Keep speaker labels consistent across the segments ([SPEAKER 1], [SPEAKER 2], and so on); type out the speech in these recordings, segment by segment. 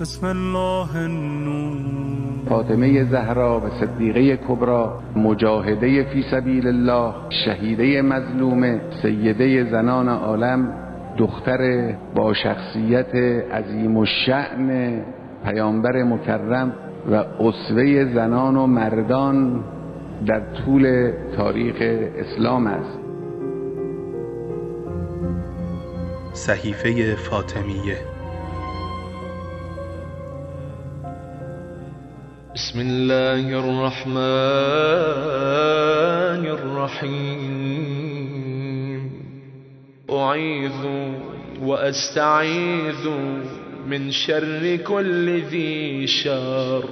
[SPEAKER 1] بسم الله النور.
[SPEAKER 2] فاطمه زهرا و صدیقه کبرا مجاهده فی سبیل الله شهیده مظلومه سیده زنان عالم دختر با شخصیت عظیم و شعن پیامبر مکرم و اصوه زنان و مردان در طول تاریخ اسلام است.
[SPEAKER 3] صحیفه فاطمیه
[SPEAKER 4] بسم الله الرحمن الرحيم. أعيذ وأستعيذ من شر كل ذي شر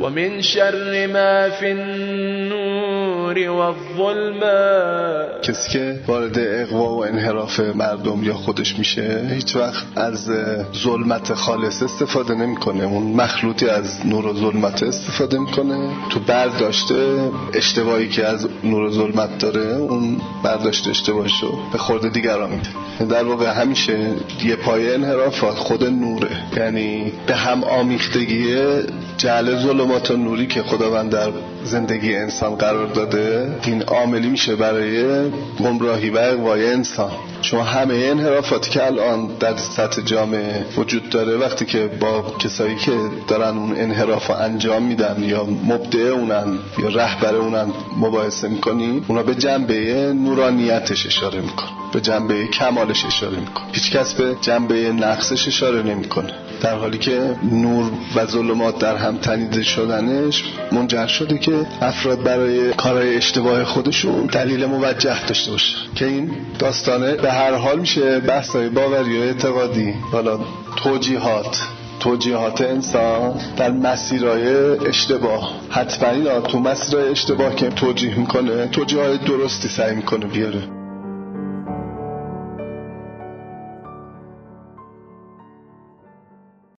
[SPEAKER 4] ومن شر ما في النور والظلمات.
[SPEAKER 5] کسی که وارد اقوا و انحراف مردم یا خودش میشه هیچ وقت از ظلمت خالص استفاده نمی‌کنه. اون مخلوطی از نور و ظلمت استفاده می‌کنه. تو برداشته اشتباهی که از نور و ظلمت داره اون برداشت اشتباهشو به خورده دیگران میده. در واقع همیشه یه پایه انحراف خود نوره یعنی به هم آمیختگی جعل ظلمات و نوری که خداوند در زندگی انسان قرار داده این عاملی میشه برای گمراهی و اقوای انسان. شما همه انحرافاتی که الان در سطح جامعه وجود داره وقتی که با کسایی که دارن اون انحراف انجام میدن یا مبدع اونن یا رهبر اونن مباحثه می‌کنی اونا به جنبه نورانیتش اشاره میکن به جنبه کمالش اشاره میکن هیچ کس به جنبه نقصش اشاره نمی‌کنه. در حالی که نور و ظلمات در هم تنیده شدنش منجر شده که افراد برای کارهای اشتباه خودشون دلیل موجه داشته باشه که این داستانه به هر حال میشه بحثای باوری و اعتقادی حالا توجیهات. توجیهات انسان در مسیرهای اشتباه. حتما اینا تو مسیرهای اشتباه که توجیه می‌کنه توجیه درستی سعی می‌کنه بیاره.